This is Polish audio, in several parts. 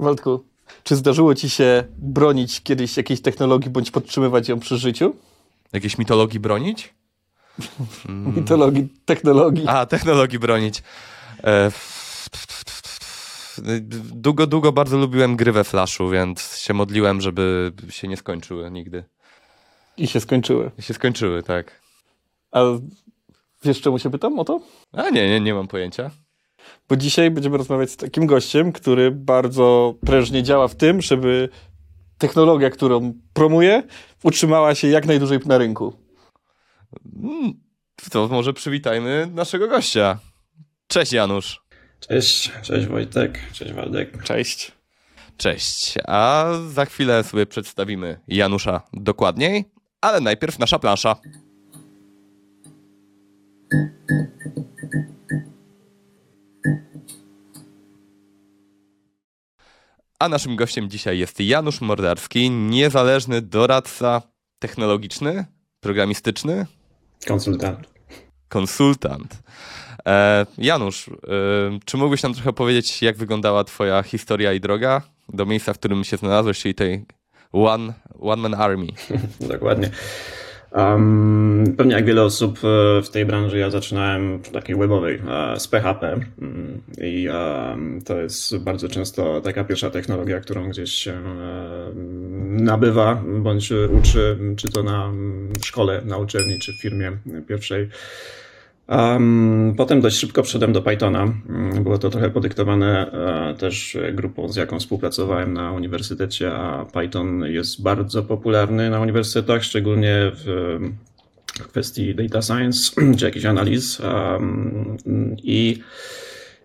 Waldku, czy zdarzyło ci się bronić kiedyś jakiejś technologii bądź podtrzymywać ją przy życiu? Jakiejś mitologii bronić? Mitologii, technologii. A, technologii bronić. E, długo, długo bardzo lubiłem gry we Flashu, więc się modliłem, żeby się nie skończyły nigdy. I się skończyły. I się skończyły, tak. A wiesz czemu się pytam o to? A nie, nie, nie mam pojęcia. Bo dzisiaj będziemy rozmawiać z takim gościem, który bardzo prężnie działa w tym, żeby technologia, którą promuje, utrzymała się jak najdłużej na rynku. Mm, to może przywitajmy naszego gościa. Cześć Janusz. Cześć, cześć Wojtek, cześć Waldek. Cześć. Cześć. A za chwilę sobie przedstawimy Janusza dokładniej, ale najpierw nasza plansza. A naszym gościem dzisiaj jest Janusz Mordarski, niezależny doradca technologiczny, programistyczny. Konsultant. Konsultant. E, Janusz, e, czy mógłbyś nam trochę powiedzieć, jak wyglądała Twoja historia i droga do miejsca, w którym się znalazłeś, czyli tej One, one Man Army? Dokładnie. Um, pewnie jak wiele osób e, w tej branży, ja zaczynałem takiej webowej z PHP mm, i to jest bardzo często taka pierwsza technologia, którą gdzieś się nabywa bądź uczy, czy to na szkole, na uczelni, czy w firmie pierwszej. Um, potem dość szybko wszedłem do Pythona. Mm, było to trochę podyktowane e, też grupą, z jaką współpracowałem na uniwersytecie, a Python jest bardzo popularny na uniwersytetach, szczególnie w, w kwestii data science czy jakichś analiz. Um, I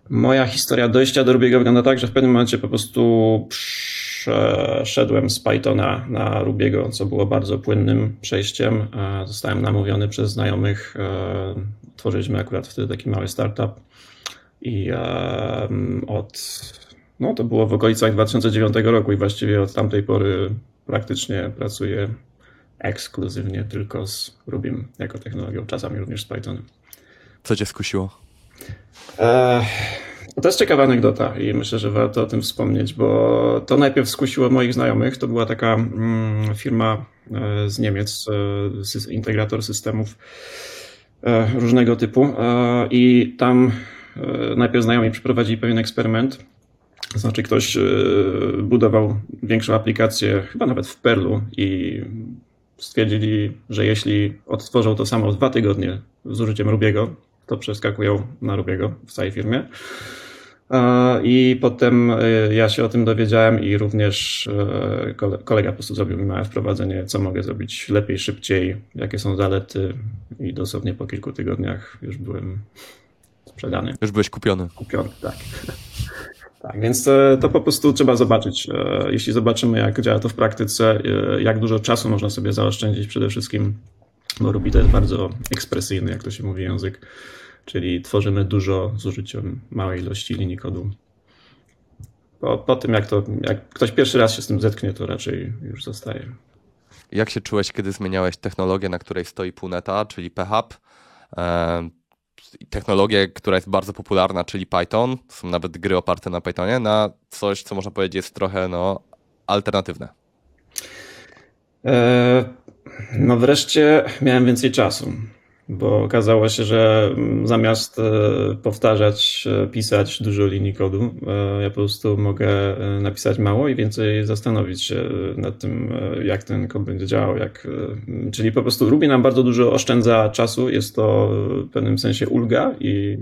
moja historia dojścia do Rubiego wygląda tak, że w pewnym momencie po prostu przeszedłem z Pythona na Rubiego, co było bardzo płynnym przejściem. E, zostałem namówiony przez znajomych. E, tworzyliśmy akurat wtedy taki mały startup i od, no to było w okolicach 2009 roku i właściwie od tamtej pory praktycznie pracuję ekskluzywnie tylko z Rubim jako technologią, czasami również z Pythonem. Co cię skusiło? E, to jest ciekawa anegdota i myślę, że warto o tym wspomnieć, bo to najpierw skusiło moich znajomych. To była taka mm, firma e, z Niemiec, e, integrator systemów e, różnego typu i tam najpierw znajomi przeprowadzili pewien eksperyment. Znaczy ktoś budował większą aplikację, chyba nawet w Perlu i stwierdzili, że jeśli odtworzą to samo dwa tygodnie z użyciem Rubiego, to przeskakują na Rubiego w całej firmie. I potem e, ja się o tym dowiedziałem i również e, kolega po prostu zrobił mi małe wprowadzenie, co mogę zrobić lepiej, szybciej, jakie są zalety i dosłownie po kilku tygodniach już byłem sprzedany. Już byłeś kupiony. Kupiony, tak. Tak, więc to, po prostu trzeba zobaczyć. E, jeśli zobaczymy, jak działa to w praktyce, jak dużo czasu można sobie zaoszczędzić przede wszystkim, bo Ruby to jest bardzo ekspresyjny, jak to się mówi, język czyli tworzymy dużo z użyciem małej ilości linii kodu. Po, po tym, jak, to, jak ktoś pierwszy raz się z tym zetknie, to raczej już zostaje. Jak się czułeś, kiedy zmieniałeś technologię, na której stoi Puneta, czyli PHP? E, technologię, która jest bardzo popularna, czyli Python, są nawet gry oparte na Pythonie, na coś, co można powiedzieć jest trochę no, alternatywne. E, no wreszcie miałem więcej czasu bo okazało się, że mm, zamiast e, powtarzać, e, pisać dużo linii kodu, e, ja po prostu mogę napisać mało i więcej zastanowić się nad tym, jak ten kod będzie działał. Jak, czyli po prostu Ruby nam bardzo dużo oszczędza czasu, jest to w pewnym sensie ulga i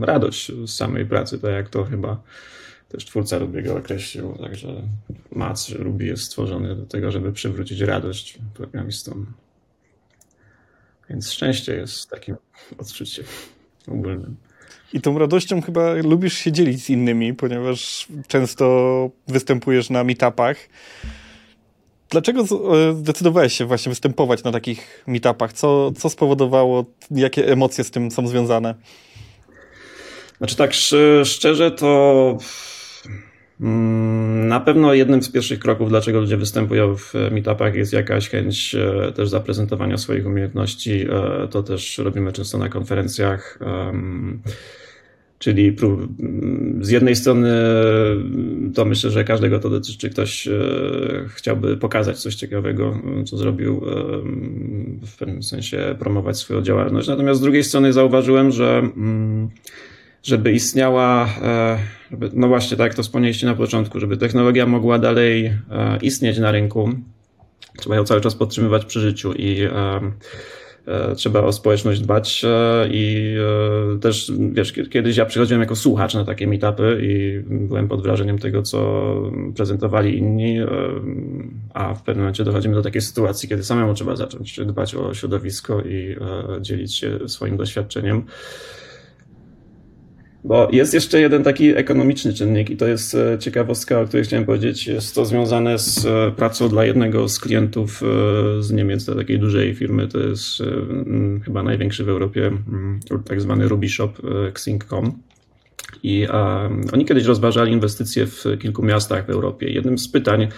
radość z samej pracy, tak jak to chyba też twórca Rubiego określił, także mac Ruby jest stworzony do tego, żeby przywrócić radość programistom. Więc szczęście jest takim odczuciem ogólnym. I tą radością chyba lubisz się dzielić z innymi, ponieważ często występujesz na meetupach. Dlaczego e, zdecydowałeś się właśnie występować na takich meetupach? Co, co spowodowało, jakie emocje z tym są związane? Znaczy tak szczerze to na pewno jednym z pierwszych kroków, dlaczego ludzie występują w meetupach, jest jakaś chęć e, też zaprezentowania swoich umiejętności. E, to też robimy często na konferencjach. Czyli z jednej strony to myślę, że każdego to dotyczy, ktoś chciałby pokazać coś ciekawego, co zrobił, w pewnym sensie promować swoją działalność. Natomiast z drugiej strony zauważyłem, że mm, żeby istniała, żeby, no właśnie tak jak to wspomnieliście na początku, żeby technologia mogła dalej istnieć na rynku, trzeba ją cały czas podtrzymywać przy życiu i E, trzeba o społeczność dbać e, i e, też, wiesz, kiedyś ja przychodziłem jako słuchacz na takie meetupy i byłem pod wrażeniem tego, co prezentowali inni, a w pewnym momencie dochodzimy do takiej sytuacji, kiedy samemu trzeba zacząć dbać o środowisko i dzielić się swoim doświadczeniem. Bo jest jeszcze jeden taki ekonomiczny czynnik i to jest e, ciekawostka, o której chciałem powiedzieć. Jest to związane z e, pracą dla jednego z klientów e, z Niemiec, dla takiej dużej firmy. To jest chyba największy w Europie, tak zwany Ruby Shop, Xing.com. I oni kiedyś rozważali inwestycje w kilku miastach w Europie. Jednym z pytań,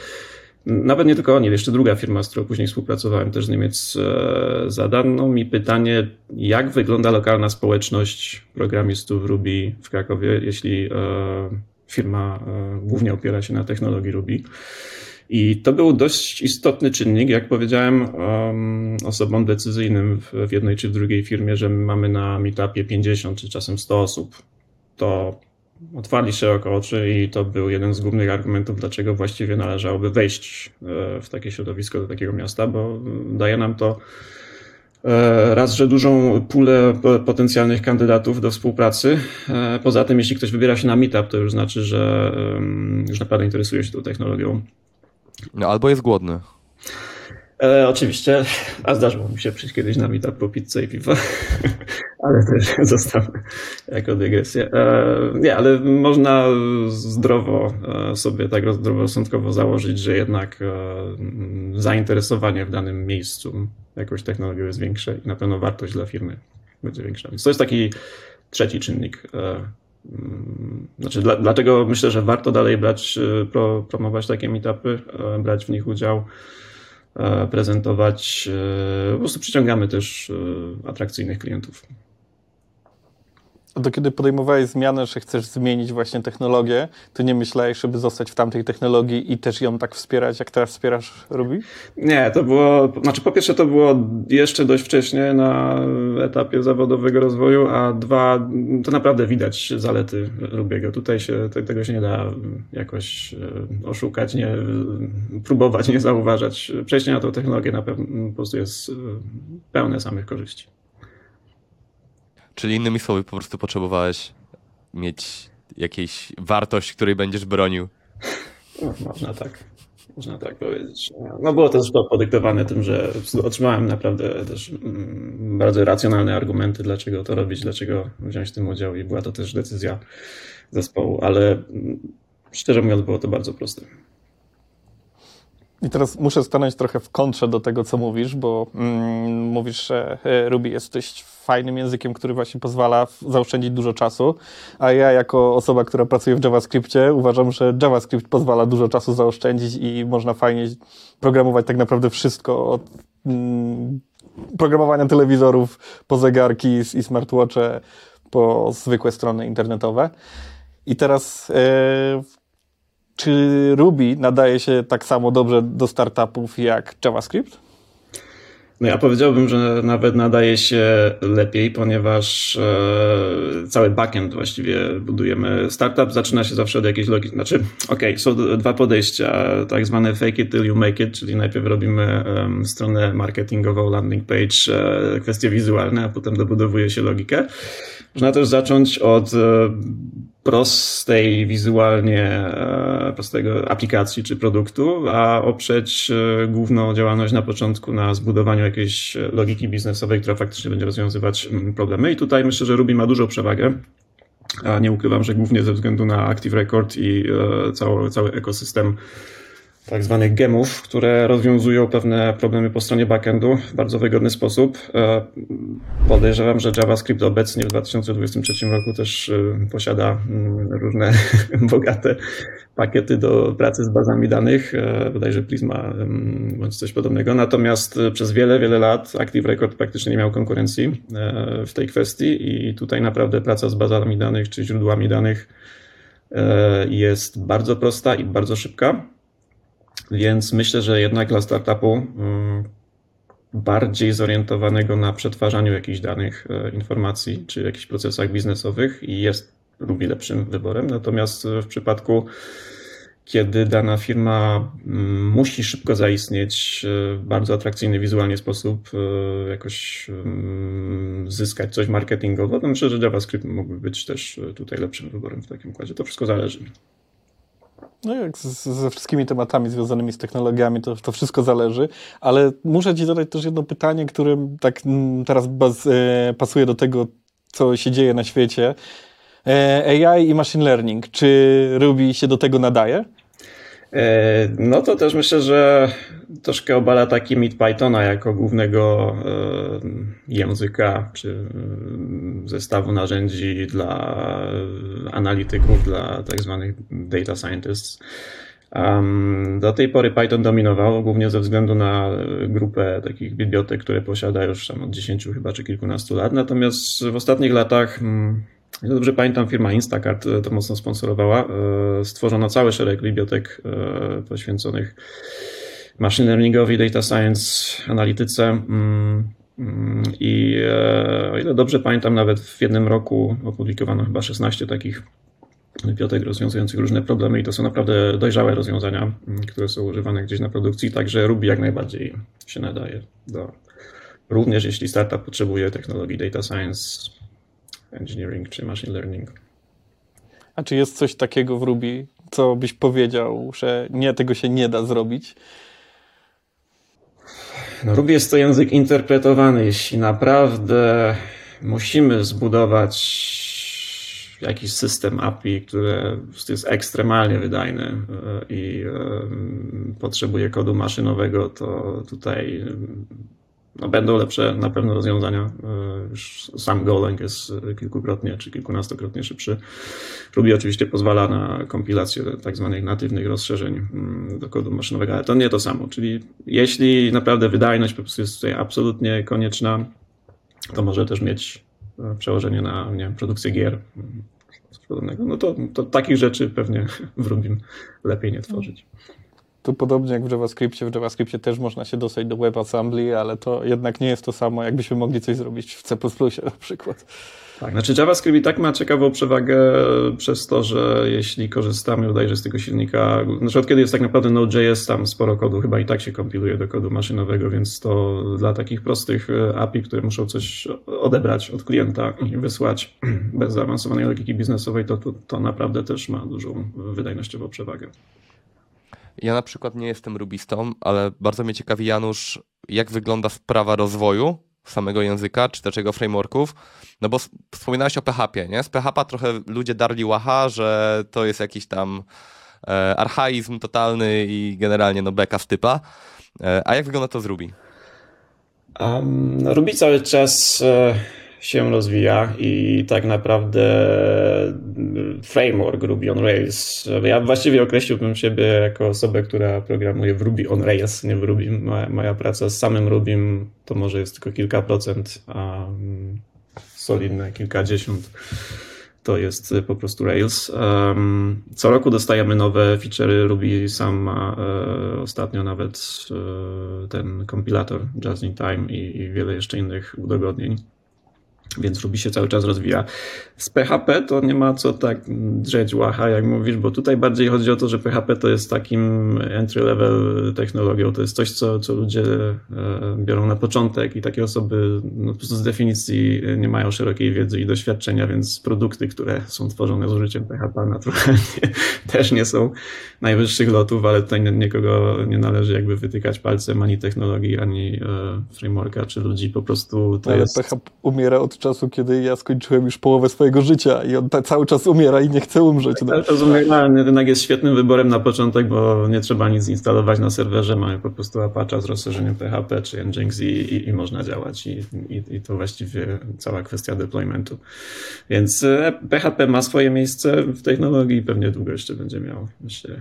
nawet nie tylko oni, jeszcze druga firma, z którą później współpracowałem, też z Niemiec, e, zadano mi pytanie, jak wygląda lokalna społeczność programistów Ruby w Krakowie, jeśli e, firma e, głównie opiera się na technologii Ruby. I to był dość istotny czynnik, jak powiedziałem osobom decyzyjnym w jednej czy w drugiej firmie, że mamy na meetupie 50 czy czasem 100 osób. To otwarli szeroko oczy i to był jeden z głównych argumentów, dlaczego właściwie należałoby wejść e, w takie środowisko do takiego miasta, bo daje nam to e, raz, że dużą pulę potencjalnych kandydatów do współpracy. E, poza tym, jeśli ktoś wybiera się na meetup, to już znaczy, że już naprawdę interesuje się tą technologią. No, albo jest głodny. E, oczywiście, a zdarzyło mi się przyjść kiedyś na meetup po pizzę i piwo, ale też zostawmy jako dygresję. E, nie, ale można zdrowo e, sobie tak zdroworozsądkowo założyć, że jednak e, zainteresowanie w danym miejscu jakąś technologią jest większe i na pewno wartość dla firmy będzie większa. Więc to jest taki trzeci czynnik. E, mm, znaczy, dla, dlatego myślę, że warto dalej brać, pro, promować takie meetupy, brać w nich udział. E, prezentować. E, po prostu przyciągamy też e, atrakcyjnych klientów. Do kiedy podejmowałeś zmianę, że chcesz zmienić właśnie technologię, to nie myślałeś, żeby zostać w tamtej technologii i też ją tak wspierać, jak teraz wspierasz Ruby? Nie, to było, znaczy po pierwsze to było jeszcze dość wcześnie na etapie zawodowego rozwoju, a dwa, to naprawdę widać zalety Rubiego. Tutaj się, tego się nie da jakoś e, oszukać, nie próbować, nie zauważać. Przejście na tą technologię na pewno po prostu jest e, pełne samych korzyści. Czyli innymi słowy, po prostu potrzebowałeś mieć jakąś wartość, której będziesz bronił. No, można tak. Można tak powiedzieć. No było to zresztą podyktowane tym, że otrzymałem naprawdę też mm, bardzo racjonalne argumenty, dlaczego to robić, dlaczego wziąć w tym udział i była to też decyzja zespołu, ale mm, szczerze mówiąc było to bardzo proste. I teraz muszę stanąć trochę w kontrze do tego, co mówisz, bo mm, mówisz, że e, Ruby jest dość fajnym językiem, który właśnie pozwala zaoszczędzić dużo czasu, a ja jako osoba, która pracuje w JavaScriptie uważam, że JavaScript pozwala dużo czasu zaoszczędzić i można fajnie programować tak naprawdę wszystko od mm, programowania telewizorów po zegarki i smartwatche po zwykłe strony internetowe. I teraz e, czy Ruby nadaje się tak samo dobrze do startupów jak JavaScript? No ja powiedziałbym, że nawet nadaje się lepiej, ponieważ e, cały backend właściwie budujemy. Startup zaczyna się zawsze od jakiejś logiki. Znaczy, okej, okay, są dwa podejścia, tak zwane fake it till you make it, czyli najpierw robimy um, stronę marketingową, landing page, e, kwestie wizualne, a potem dobudowuje się logikę. Można też zacząć od e, prostej wizualnie, e, prostego aplikacji czy produktu, a oprzeć e, główną działalność na początku na zbudowaniu jakiejś logiki biznesowej, która faktycznie będzie rozwiązywać mm, problemy. I tutaj myślę, że Ruby ma dużą przewagę. A nie ukrywam, że głównie ze względu na Active Record i cały, cały ekosystem tak zwanych gemów, które rozwiązują pewne problemy po stronie backendu w bardzo wygodny sposób. E, podejrzewam, że JavaScript obecnie w 2023 roku też e, posiada mm, różne bogate pakiety do pracy z bazami danych, e, bodajże Prisma bądź coś podobnego. Natomiast przez wiele, wiele lat Active Record praktycznie nie miał konkurencji w tej kwestii i tutaj naprawdę praca z bazami danych czy źródłami danych jest bardzo prosta i bardzo szybka. Więc myślę, że jednak dla startupu mm, bardziej zorientowanego na przetwarzaniu jakichś danych, e, informacji czy jakichś procesach biznesowych jest lubi lepszym wyborem. Natomiast w przypadku, kiedy dana firma mm, musi szybko zaistnieć e, w bardzo atrakcyjny wizualnie sposób, e, jakoś mm, zyskać coś marketingowo, to myślę, że JavaScript mógłby być też tutaj lepszym wyborem w takim układzie. To wszystko zależy. No jak z, ze wszystkimi tematami związanymi z technologiami, to, to wszystko zależy, ale muszę Ci zadać też jedno pytanie, które tak mm, teraz baz, e, pasuje do tego, co się dzieje na świecie. E, AI i machine learning, czy Ruby się do tego nadaje? E, no to też myślę, że troszkę obala taki mit Pythona jako głównego e, języka czy e, zestawu narzędzi dla analityków, dla tak zwanych data scientists. do tej pory Python dominował, głównie ze względu na grupę takich bibliotek, które posiada już tam od 10 chyba czy kilkunastu lat. Natomiast w ostatnich latach mm, ja dobrze pamiętam, firma Instacart e, to mocno sponsorowała. E, stworzono cały szereg bibliotek e, poświęconych machine learningowi, data science, analityce. Mm, mm, I o ile dobrze pamiętam, nawet w jednym roku opublikowano chyba 16 takich bibliotek rozwiązujących różne problemy i to są naprawdę dojrzałe rozwiązania, mm, które są używane gdzieś na produkcji, także Ruby jak najbardziej się nadaje do, również jeśli startup potrzebuje technologii data science, engineering czy machine learning. A czy jest coś takiego w Ruby, co byś powiedział, że nie, tego się nie da zrobić? No, Ruby jest to język interpretowany. Jeśli naprawdę musimy zbudować jakiś system API, który jest ekstremalnie wydajny e, i e, potrzebuje kodu maszynowego, to tutaj no, będą lepsze na pewno rozwiązania. E, już sam Golang jest kilkukrotnie czy kilkunastokrotnie szybszy. Ruby oczywiście pozwala na kompilację tak zwanych natywnych rozszerzeń mm, do kodu maszynowego, ale to nie to samo. Czyli jeśli naprawdę wydajność po prostu jest tutaj absolutnie konieczna, to może też mieć e, przełożenie na nie wiem, produkcję gier. Mm, podobnego. No to, to takich rzeczy pewnie w Ruby lepiej nie tworzyć. Podobnie jak w JavaScriptie, w JavaScriptie też można się dostać do WebAssembly, ale to jednak nie jest to samo, jakbyśmy mogli coś zrobić w C++ na przykład. Tak, znaczy JavaScript i tak ma ciekawą przewagę przez to, że jeśli korzystamy bodajże z tego silnika, znaczy od kiedy jest tak naprawdę Node.js, tam sporo kodu chyba i tak się kompiluje do kodu maszynowego, więc to dla takich prostych e, API, które muszą coś odebrać od klienta i wysłać bez zaawansowanej logiki biznesowej, to, to, to naprawdę też ma dużą wydajnościową przewagę. Ja na przykład nie jestem rubistą, ale bardzo mnie ciekawi, Janusz, jak wygląda sprawa rozwoju samego języka, czy też jego frameworków. No bo wspominałeś o PHP, nie? Z PHP trochę ludzie darli łaha, że to jest jakiś tam e, archaizm totalny i generalnie no beka z typa. E, a jak wygląda to z Ruby? Um, Ruby cały czas e, się rozwija i tak naprawdę framework Ruby on Rails. Ja właściwie określiłbym siebie jako osobę, która programuje w Ruby on Rails, nie w Ruby. Moja, moja praca z samym Ruby to może jest tylko kilka procent, a mm, solidne kilkadziesiąt to jest po prostu Rails. Co roku dostajemy nowe feature'y. Ruby sam e, ostatnio nawet e, ten kompilator Just in Time i wiele jeszcze innych udogodnień więc Ruby się cały czas rozwija. Z PHP to nie ma co tak drzeć łacha, jak mówisz, bo tutaj bardziej chodzi o to, że PHP to jest takim entry-level technologią, to jest coś, co, co ludzie e, biorą na początek i takie osoby no, po prostu z definicji nie mają szerokiej wiedzy i doświadczenia, więc produkty, które są tworzone z użyciem PHP naturalnie też nie są najwyższych lotów, ale tutaj nikogo nie należy jakby wytykać palcem ani technologii, ani e, frameworka, czy ludzi po prostu to ale jest... PHP umiera od czasu, kiedy ja skończyłem już połowę swojego życia i on cały czas umiera i nie chce umrzeć. No. Cały czas umiera, rynek jest świetnym wyborem na początek, bo nie trzeba nic instalować na serwerze, mamy po prostu Apache z rozszerzeniem PHP czy Nginx i, i, i można działać i, i, to właściwie cała kwestia deploymentu. Więc PHP ma swoje miejsce w technologii i pewnie długo jeszcze będzie miał, myślę.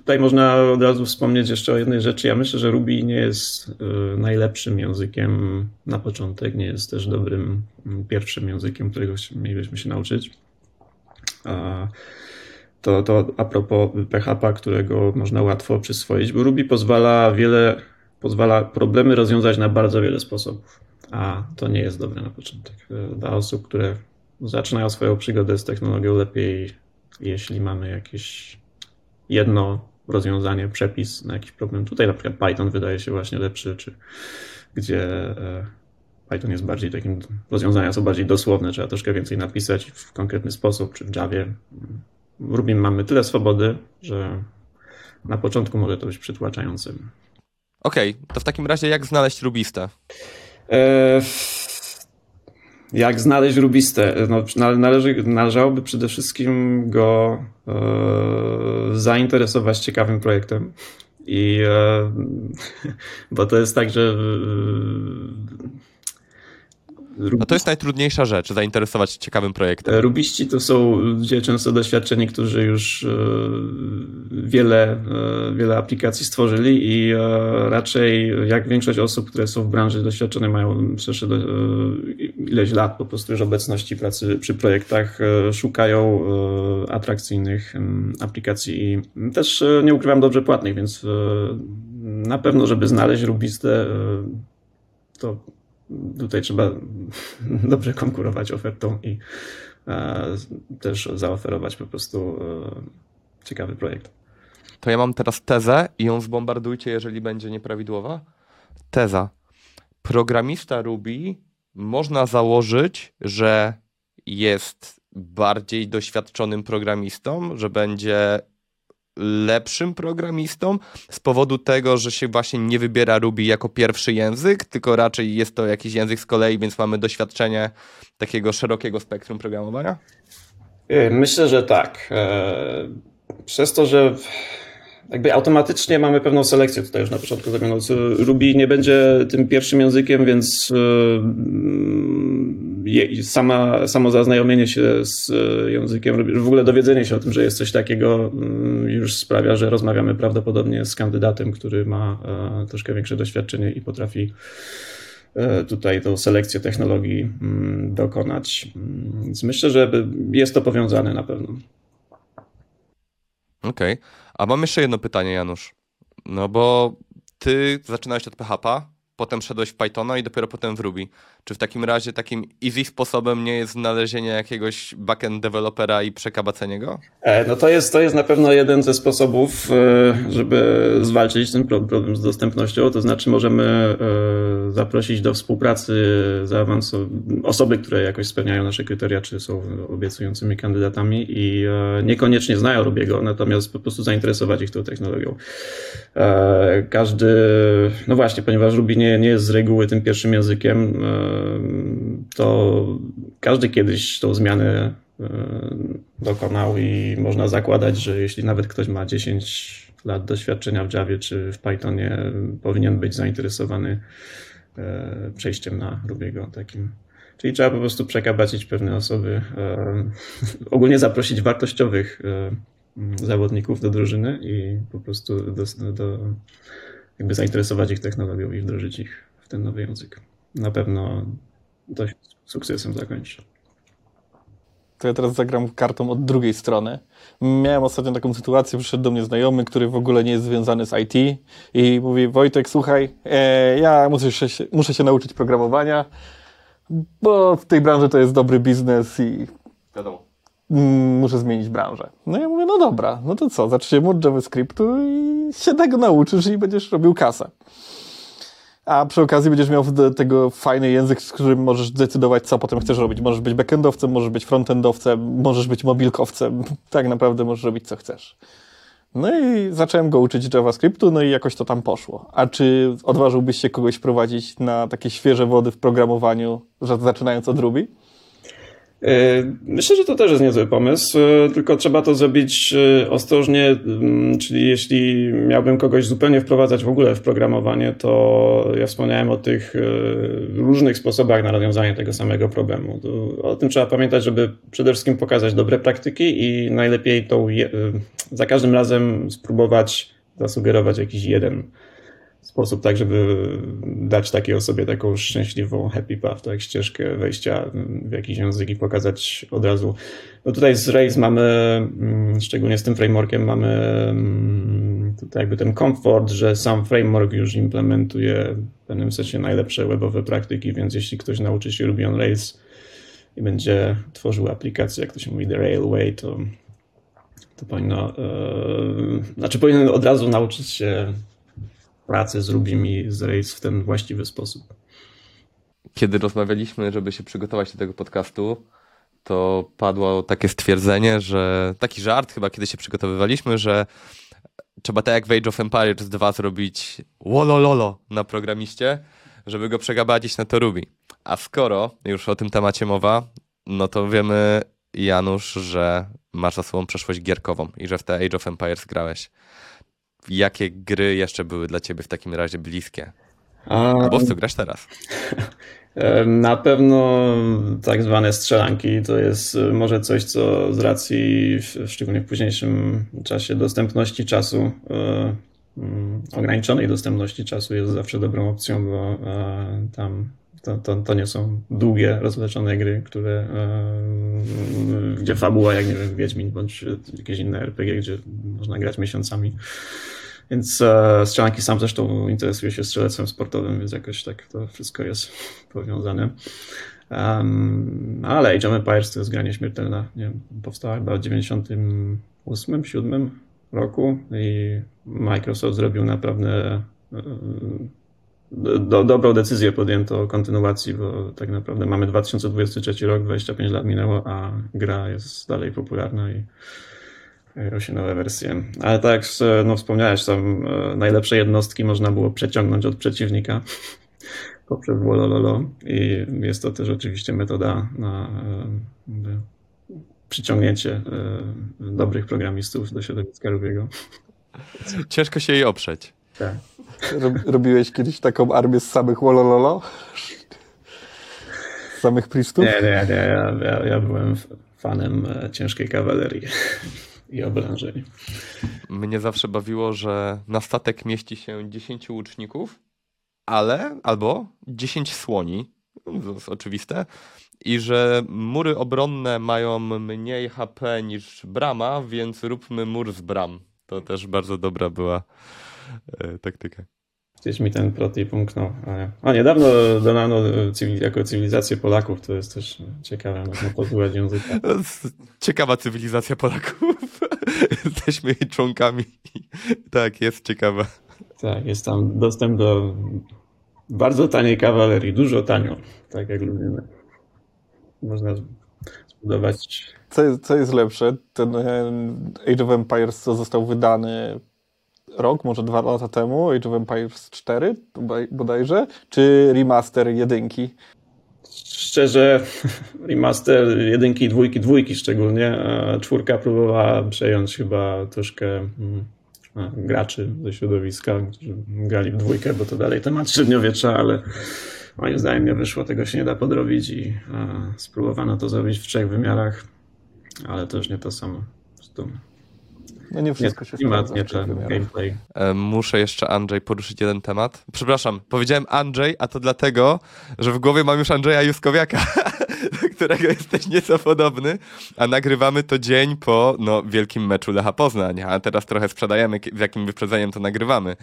Tutaj można od razu wspomnieć jeszcze o jednej rzeczy. Ja myślę, że Ruby nie jest y, najlepszym językiem na początek, nie jest też dobrym mm, pierwszym językiem, którego mielibyśmy się nauczyć. To, to a propos PHP, którego można łatwo przyswoić, bo Ruby pozwala wiele, pozwala problemy rozwiązać na bardzo wiele sposobów, a to nie jest dobre na początek. Dla osób, które zaczynają swoją przygodę z technologią, lepiej, jeśli mamy jakieś jedno rozwiązanie, przepis na jakiś problem. Tutaj na przykład Python wydaje się właśnie lepszy, czy gdzie e, Python jest bardziej takim, rozwiązania są bardziej dosłowne, trzeba troszkę więcej napisać w konkretny sposób, czy w Javie. W Ruby mamy tyle swobody, że na początku może to być przytłaczające. Okej, okay, to w takim razie jak znaleźć Rubista? E, jak znaleźć Rubistę? No, należy, należałoby przede wszystkim go e, zainteresować ciekawym projektem. I e, bo to jest tak, że no to jest najtrudniejsza rzecz, zainteresować się ciekawym projektem. Rubiści to są ludzie często doświadczeni, którzy już e, wiele, e, wiele aplikacji stworzyli i e, raczej jak większość osób, które są w branży doświadczone, mają przecież ileś lat po prostu już obecności pracy przy projektach, szukają atrakcyjnych aplikacji i też nie ukrywam dobrze płatnych, więc na pewno, żeby znaleźć rubistę, to tutaj trzeba dobrze konkurować ofertą i e, też zaoferować po prostu e, ciekawy projekt. To ja mam teraz tezę i ją zbombardujcie, jeżeli będzie nieprawidłowa. Teza. Programista Ruby można założyć, że jest bardziej doświadczonym programistą, że będzie lepszym programistą z powodu tego, że się właśnie nie wybiera Ruby jako pierwszy język, tylko raczej jest to jakiś język z kolei, więc mamy doświadczenie takiego szerokiego spektrum programowania? Y, myślę, że tak. E, przez to, że jakby automatycznie mamy pewną selekcję tutaj już na początku zrobioną. Ruby nie będzie tym pierwszym językiem, więc e, sama, samo zaznajomienie się z e, językiem, w ogóle dowiedzenie się o tym, że jest coś takiego mm, już sprawia, że rozmawiamy prawdopodobnie z kandydatem, który ma e, troszkę większe doświadczenie i potrafi tutaj tą selekcję technologii mm, dokonać. Mm, więc myślę, że jest to powiązane na pewno. Okej. Okay. A mam jeszcze jedno pytanie, Janusz. No bo ty zaczynałeś od PHP, potem szedłeś w Pythona i dopiero potem w Ruby. Czy w takim razie takim easy sposobem nie jest znalezienie jakiegoś backend dewelopera i przekabacenie go? E, no to jest, to jest na pewno jeden ze sposobów, e, żeby zwalczyć ten problem z dostępnością. To znaczy możemy e, zaprosić do współpracy osoby, które jakoś spełniają nasze kryteria, czy są obiecującymi kandydatami i niekoniecznie znają Rubiego, natomiast po prostu zainteresować ich tą technologią. Każdy, no właśnie, ponieważ Ruby nie, nie jest z reguły tym pierwszym językiem, to każdy kiedyś tą zmianę e, dokonał i można zakładać, że jeśli nawet ktoś ma 10 lat doświadczenia w Javie czy w Pythonie, powinien być zainteresowany e, przejściem na Rubiego takim. Czyli trzeba po prostu przekabacić pewne osoby, e, ogólnie zaprosić wartościowych zawodników do drużyny i po prostu do, do, jakby zainteresować ich technologią i wdrożyć ich w ten nowy język na pewno dość sukcesem zakończy. To ja teraz zagram kartą od drugiej strony. Miałem ostatnio taką sytuację, przyszedł do mnie znajomy, który w ogóle nie jest związany z IT i mówi, Wojtek, słuchaj, e, ja muszę się, muszę się nauczyć programowania, bo w tej branży to jest dobry biznes i wiadomo, muszę zmienić branżę. No ja mówię, no dobra, no to co, zaczniemy od JavaScriptu i się tego nauczysz i będziesz robił kasę a przy okazji będziesz miał tego fajny język, z którym możesz decydować, co potem chcesz robić. Możesz być backendowcem, możesz być frontendowcem, możesz być mobilkowcem. Tak naprawdę możesz robić, co chcesz. No i zacząłem go uczyć JavaScriptu, no i jakoś to tam poszło. A czy odważyłbyś się kogoś prowadzić na takie świeże wody w programowaniu, zaczynając od Ruby? E, myślę, że to też jest niezły pomysł, e, tylko trzeba to zrobić e, ostrożnie, mm, czyli jeśli miałbym kogoś zupełnie wprowadzać w ogóle w programowanie, to ja wspomniałem o tych różnych sposobach na rozwiązanie tego samego problemu. O tym trzeba pamiętać, żeby przede wszystkim pokazać dobre praktyki i najlepiej tą za każdym razem spróbować zasugerować jakiś jeden sposób, tak, żeby dać takiej osobie taką szczęśliwą happy path, tak, ścieżkę wejścia w jakiś język i pokazać od razu. No tutaj z Rails mamy, mm, szczególnie z tym frameworkiem, mamy mm, tutaj jakby ten komfort, że sam framework już implementuje w pewnym sensie najlepsze webowe praktyki, więc jeśli ktoś nauczy się Ruby on Rails i będzie tworzył aplikację, jak to się mówi, the Railway, to to powinno, yy, znaczy powinien od razu nauczyć się pracy z Rubim z Rails w ten właściwy sposób. Kiedy rozmawialiśmy, żeby się przygotować do tego podcastu, to padło takie stwierdzenie, że taki żart chyba, kiedy się przygotowywaliśmy, że trzeba tak jak w Age of Empires 2 zrobić wolololo na programiście, żeby go przegabadzić na to Ruby. A skoro już o tym temacie mowa, no to wiemy, Janusz, że masz za sobą przeszłość gierkową i że w te Age of Empires grałeś jakie gry jeszcze były dla ciebie w takim razie bliskie? A... Albo w co grasz teraz? Na pewno tak zwane strzelanki to jest e, może coś, co z racji, szczególnie w późniejszym czasie dostępności czasu, e, mm, ograniczonej dostępności czasu jest zawsze dobrą opcją, bo e, tam to, to, to nie są długie, rozleczone gry, które, gdzie fabuła, jak nie wiem, Wiedźmin bądź jakieś inne RPG, gdzie można grać miesiącami. Więc e, strzelanki sam zresztą interesuje się strzelectwem sportowym, więc jakoś tak to wszystko jest powiązane. Um, ale Age of Empires to jest gra nieśmiertelna. Nie wiem, powstała chyba w 98, 7 roku i Microsoft zrobił naprawdę e, do, dobrą decyzję podjęto o kontynuacji, bo tak naprawdę mamy 2023 rok, 25 lat minęło, a gra jest dalej popularna i Pojawią się nowe wersje. Ale tak jak no, wspomniałeś, tam e, najlepsze jednostki można było przeciągnąć od przeciwnika poprzez wolololo i jest to też oczywiście metoda na e, przyciągnięcie e, dobrych programistów do środowiska Rubiego. Ciężko się jej oprzeć. Tak. Robiłeś kiedyś taką armię z samych wolololo? Z samych priestów? Nie, nie, nie. Ja, ja, ja byłem fanem ciężkiej kawalerii i oblężeń. Mnie zawsze bawiło, że na statek mieści się 10 łuczników, ale albo 10 słoni, to jest oczywiste, i że mury obronne mają mniej HP niż brama, więc róbmy mur z bram. To też bardzo dobra była e, taktyka. Gdzieś mi ten protip umknął. A niedawno dodano cywil, jako cywilizację Polaków, to jest też ciekawe, można posłuchać języka. Ciekawa cywilizacja Polaków. Jesteśmy jej członkami. Tak, jest ciekawa. Tak, jest tam dostęp do bardzo taniej kawalerii, dużo tanio, tak jak lubimy. Można zbudować... Co jest, co jest lepsze? Ten Age of Empires, co został wydany rok, może dwa lata temu, Age of Empires 4 bodajże, czy remaster jedynki? Szczerze, remaster jedynki, dwójki, dwójki szczególnie. Czwórka próbowała przejąć chyba troszkę mm, graczy ze środowiska, którzy grali w dwójkę, bo to dalej temat średniowiecza, ale moim zdaniem nie wyszło, tego się nie da podrobić i spróbowano to zrobić w trzech wymiarach, ale to już nie to samo. No nie wszystko nie, się sprawdza. Nie ten gameplay. E, muszę jeszcze, Andrzej, poruszyć jeden temat. Przepraszam, powiedziałem Andrzej, a to dlatego, że w głowie mam już Andrzeja Juskowiaka, do którego jesteś nieco podobny, a nagrywamy to dzień po no, wielkim meczu Lecha Poznań, a teraz trochę sprzedajemy, z jakim wyprzedzeniem to nagrywamy.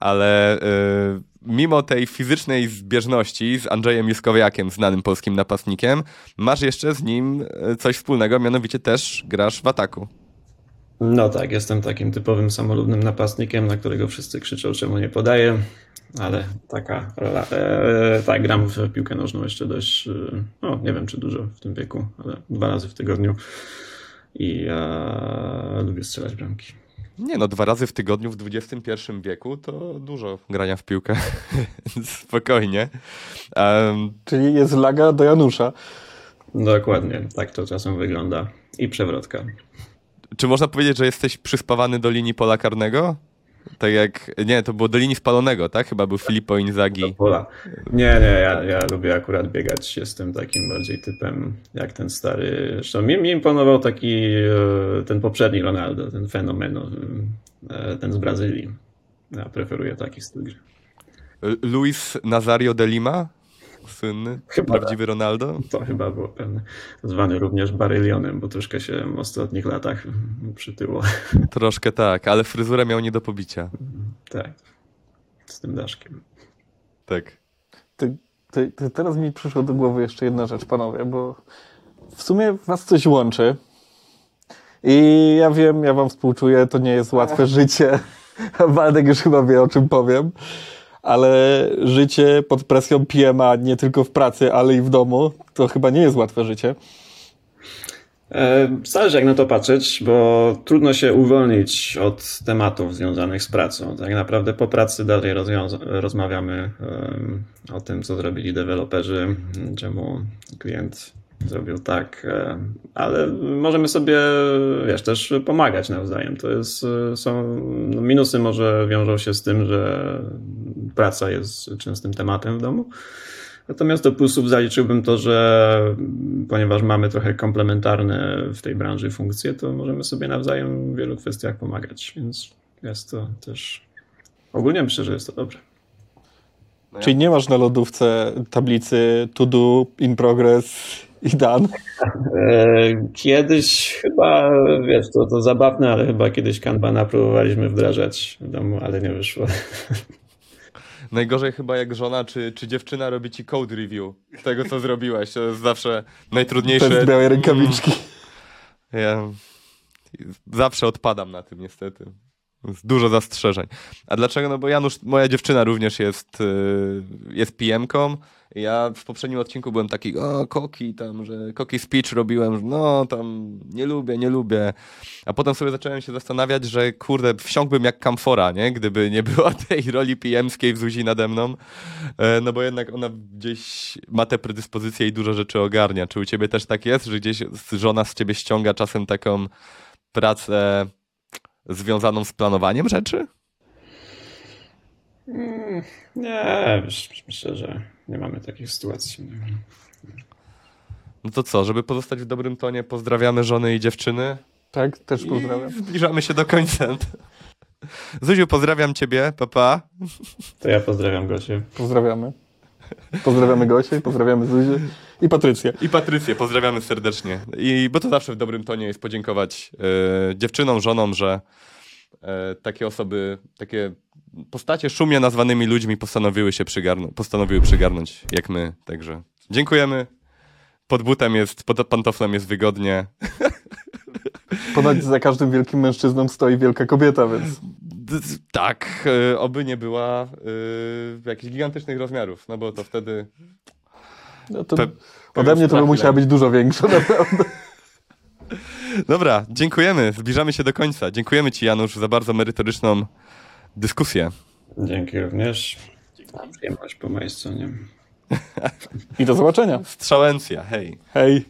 Ale yy, mimo tej fizycznej zbieżności z Andrzejem Juskowiakiem, znanym polskim napastnikiem, masz jeszcze z nim e, coś wspólnego, mianowicie też grasz w ataku. No tak, jestem takim typowym samolubnym napastnikiem, na którego wszyscy krzyczą, czemu nie podaję, ale taka rola. E, tak, gram w piłkę nożną jeszcze dość, e, no nie wiem czy dużo w tym wieku, ale dwa razy w tygodniu i e, lubię strzelać bramki. Nie no, dwa razy w tygodniu w XXI wieku to dużo grania w piłkę. Spokojnie. Um, Czyli jest laga do Janusza. Dokładnie, tak to czasem wygląda. I przewrotka. Czy można powiedzieć, że jesteś przyspawany do linii pola karnego? Tak jak, nie, to było do linii spalonego, tak? Chyba był Filippo Inzaghi. Pola. Nie, nie, ja, ja lubię akurat biegać. Jestem takim bardziej typem jak ten stary. Zresztą mi, mi imponował taki e, ten poprzedni Ronaldo, ten fenomeno, e, ten z Brazylii. Ja preferuję taki styl gry. Luis Nazario de Lima? Słynny, Chyba prawdziwy Ronaldo? To chyba było pewne. Zwany również Barylionem, bo troszkę się w ostatnich latach przytyło. Troszkę tak, ale fryzurę miał nie do pobicia. Tak, z tym daszkiem. Tak. Ty, ty, ty, teraz mi przyszło do głowy jeszcze jedna rzecz, panowie, bo w sumie was coś łączy. I ja wiem, ja wam współczuję, to nie jest łatwe życie. Waldek już chyba wie, o czym powiem. Ale życie pod presją PMA nie tylko w pracy, ale i w domu, to chyba nie jest łatwe życie. E, Zależy jak na to patrzeć, bo trudno się uwolnić od tematów związanych z pracą. Tak naprawdę po pracy dalej rozmawiamy um, o tym, co zrobili deweloperzy, czemu klient zrobił tak, e, ale możemy sobie, wiesz, też pomagać nawzajem. To jest, są, no minusy może wiążą się z tym, że praca jest częstym tematem w domu, Natomiast do plusów zaliczyłbym to, że ponieważ mamy trochę komplementarne w tej branży funkcje, to możemy sobie nawzajem w wielu kwestiach pomagać, więc jest to też. Ogólnie myślę, że jest to dobrze. No Czyli nie masz na lodówce tablicy to do, in progress i done? E, kiedyś chyba, wiesz, to, to zabawne, ale chyba kiedyś Kanbana próbowaliśmy wdrażać w domu, ale nie wyszło. Najgorzej chyba jak żona czy, czy dziewczyna robi ci code review tego, co zrobiłeś. To jest zawsze najtrudniejsze. Bez białej rękawiczki. Ja zawsze odpadam na tym niestety. Dużo zastrzeżeń. A dlaczego? No bo Janusz, moja dziewczyna również jest, y, jest PM-ką. Ja w poprzednim odcinku byłem taki, o, koki tam, że koki speech robiłem, no tam nie lubię, nie lubię. A potem sobie zacząłem się zastanawiać, że kurde, wsiąkłbym jak kamfora, nie? Gdyby nie było tej roli PM-skiej w Zuzi nade mną. E, no bo jednak ona gdzieś ma te predyspozycje i dużo rzeczy ogarnia. Czy u ciebie też tak jest, że gdzieś żona z ciebie ściąga czasem taką pracę związaną z planowaniem rzeczy? Mm, nie, myślę, że nie mamy takich sytuacji. No to co, żeby pozostać w dobrym tonie, pozdrawiamy żony i dziewczyny. Tak, też pozdrawiam. I zbliżamy się do końca. Zuziu, pozdrawiam ciebie, papa. To ja pozdrawiam Gosię. Pozdrawiamy. Pozdrawiamy Gosię, pozdrawiamy Zuzię i Patrycję. I Patrycję, pozdrawiamy serdecznie. I bo to zawsze w dobrym tonie jest podziękować e, dziewczynom, żonom, że e, takie osoby, takie postacie szumnie nazwanymi ludźmi postanowiły się przygarnąć, postanowiły przygarnąć jak my. Także dziękujemy. Pod butem jest, pod pantoflem jest wygodnie. Ponad za każdym wielkim mężczyzną stoi wielka kobieta, więc. Tak, e, oby nie była y, jakichś gigantycznych rozmiarów, no bo to wtedy. No to Pe ode mnie to by musiała być dużo większa, naprawdę. Dobra, dziękujemy. Zbliżamy się do końca. Dziękujemy Ci, Janusz, za bardzo merytoryczną dyskusję. Dzięki również. Przyjemność po mojej stronie. I do zobaczenia. Strzałencja, hej. Hej.